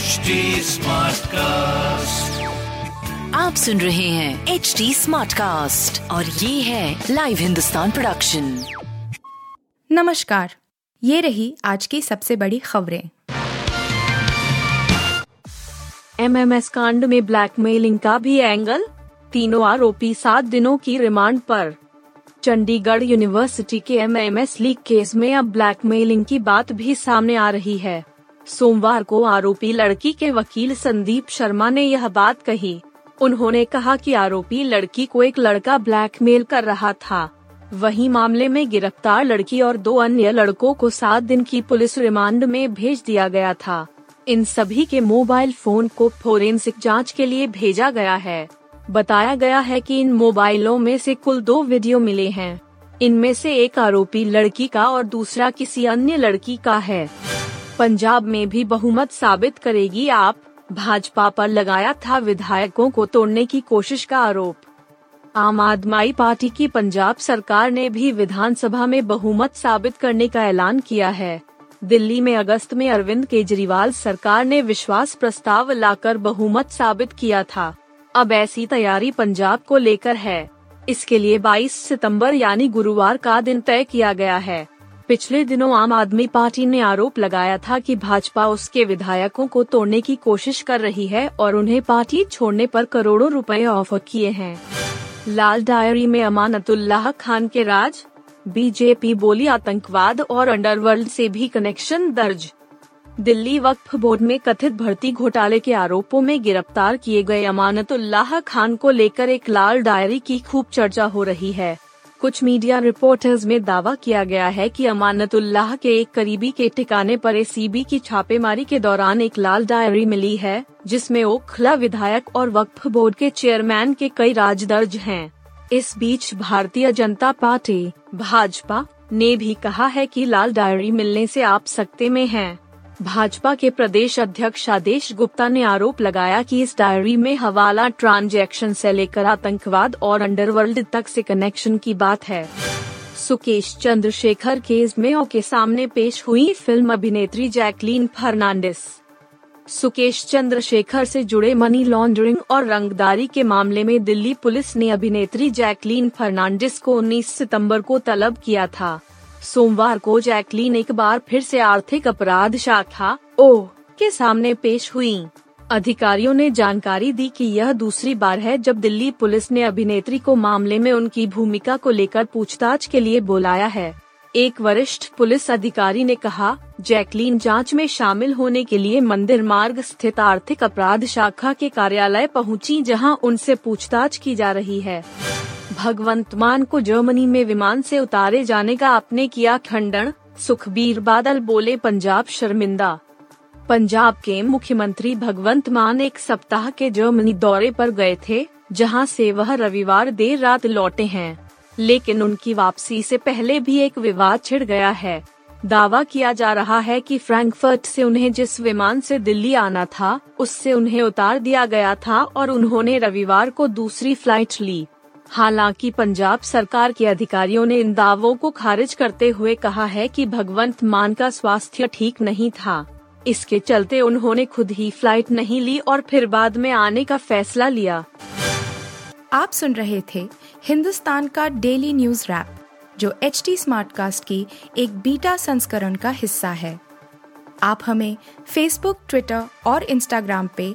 HD cast आप सुन रहे हैं एच डी स्मार्ट कास्ट और ये है लाइव हिंदुस्तान प्रोडक्शन नमस्कार। ये रही आज की सबसे बड़ी खबरें। एमएमएस कांड में ब्लैकमेलिंग का भी एंगल तीनों आरोपी सात दिनों की रिमांड पर। चंडीगढ़ यूनिवर्सिटी के एमएमएस लीक केस में अब ब्लैकमेलिंग की बात भी सामने आ रही है। सोमवार को आरोपी लड़की के वकील संदीप शर्मा ने यह बात कही। उन्होंने कहा कि आरोपी लड़की को एक लड़का ब्लैकमेल कर रहा था। वहीं मामले में गिरफ़्तार लड़की और दो अन्य लड़कों को सात दिन की पुलिस रिमांड में भेज दिया गया था। इन सभी के मोबाइल फ़ोन को फोरेंसिक जाँच के लिए भेजा गया है। बताया गया है कि इन मोबाइलों में से कुल दो वीडियो मिले हैं। इनमें से एक आरोपी लड़की का और दूसरा किसी अन्य लड़की का है। पंजाब में भी बहुमत साबित करेगी आप। भाजपा पर लगाया था विधायकों को तोड़ने की कोशिश का आरोप। आम आदमी पार्टी की पंजाब सरकार ने भी विधानसभा में बहुमत साबित करने का ऐलान किया है। दिल्ली में अगस्त में अरविंद केजरीवाल सरकार ने विश्वास प्रस्ताव लाकर बहुमत साबित किया था। अब ऐसी तैयारी पंजाब को लेकर है। इसके लिए 22 सितंबर यानी गुरुवार का दिन तय किया गया है। पिछले दिनों आम आदमी पार्टी ने आरोप लगाया था कि भाजपा उसके विधायकों को तोड़ने की कोशिश कर रही है और उन्हें पार्टी छोड़ने पर करोड़ों रुपए ऑफ़र किए हैं। लाल डायरी में अमानतुल्लाह खान के राज, बीजेपी बोली आतंकवाद और अंडरवर्ल्ड से भी कनेक्शन दर्ज। दिल्ली वक्फ बोर्ड में कथित भर्ती घोटाले के आरोपों में गिरफ़्तार किए गए अमानतुल्लाह खान को लेकर एक लाल डायरी की खूब चर्चा हो रही है। कुछ मीडिया रिपोर्टर्स में दावा किया गया है कि अमानतुल्लाह के एक करीबी के ठिकाने पर एसीबी की छापेमारी के दौरान एक लाल डायरी मिली है, जिसमें ओखला विधायक और वक्फ बोर्ड के चेयरमैन के कई राज दर्ज हैं। इस बीच भारतीय जनता पार्टी, भाजपा, ने भी कहा है कि लाल डायरी मिलने से आप सकते में हैं। भाजपा के प्रदेश अध्यक्ष आदेश गुप्ता ने आरोप लगाया कि इस डायरी में हवाला ट्रांजैक्शन से लेकर आतंकवाद और अंडरवर्ल्ड तक से कनेक्शन की बात है। सुकेश चंद्रशेखर केस में के सामने पेश हुई फ़िल्म अभिनेत्री जैकलीन फर्नांडिस। सुकेश चंद्रशेखर से जुड़े मनी लॉन्ड्रिंग और रंगदारी के मामले में दिल्ली पुलिस ने अभिनेत्री जैकलीन फर्नांडिस को 19 सितंबर को तलब किया था। सोमवार को जैकलीन एक बार फिर से आर्थिक अपराध शाखा, ओ, के सामने पेश हुई। अधिकारियों ने जानकारी दी कि यह दूसरी बार है जब दिल्ली पुलिस ने अभिनेत्री को मामले में उनकी भूमिका को लेकर पूछताछ के लिए बुलाया है। एक वरिष्ठ पुलिस अधिकारी ने कहा, जैकलीन जाँच में शामिल होने के लिए मंदिर मार्ग स्थित आर्थिक अपराध शाखा के कार्यालय पहुँची जहाँ उनसे पूछताछ की जा रही है। भगवंत मान को जर्मनी में विमान से उतारे जाने का आपने किया खंडन, सुखबीर बादल बोले पंजाब शर्मिंदा। पंजाब के मुख्यमंत्री भगवंत मान एक सप्ताह के जर्मनी दौरे पर गए थे, जहाँ से वह रविवार देर रात लौटे हैं। लेकिन उनकी वापसी से पहले भी एक विवाद छिड़ गया है। दावा किया जा रहा है कि फ्रैंकफर्ट से उन्हें जिस विमान से दिल्ली आना था, उससे उन्हें उतार दिया गया था और उन्होंने रविवार को दूसरी फ़्लाइट ली। हालाँकि पंजाब सरकार के अधिकारियों ने इन दावों को खारिज करते हुए कहा है कि भगवंत मान का स्वास्थ्य ठीक नहीं था। इसके चलते उन्होंने खुद ही फ़्लाइट नहीं ली और फिर बाद में आने का फैसला लिया। आप सुन रहे थे हिंदुस्तान का डेली न्यूज़ रैप, जो एच टी स्मार्ट कास्ट की एक बीटा संस्करण का हिस्सा है। आप हमें फेसबुक ट्विटर और इंस्टाग्राम पे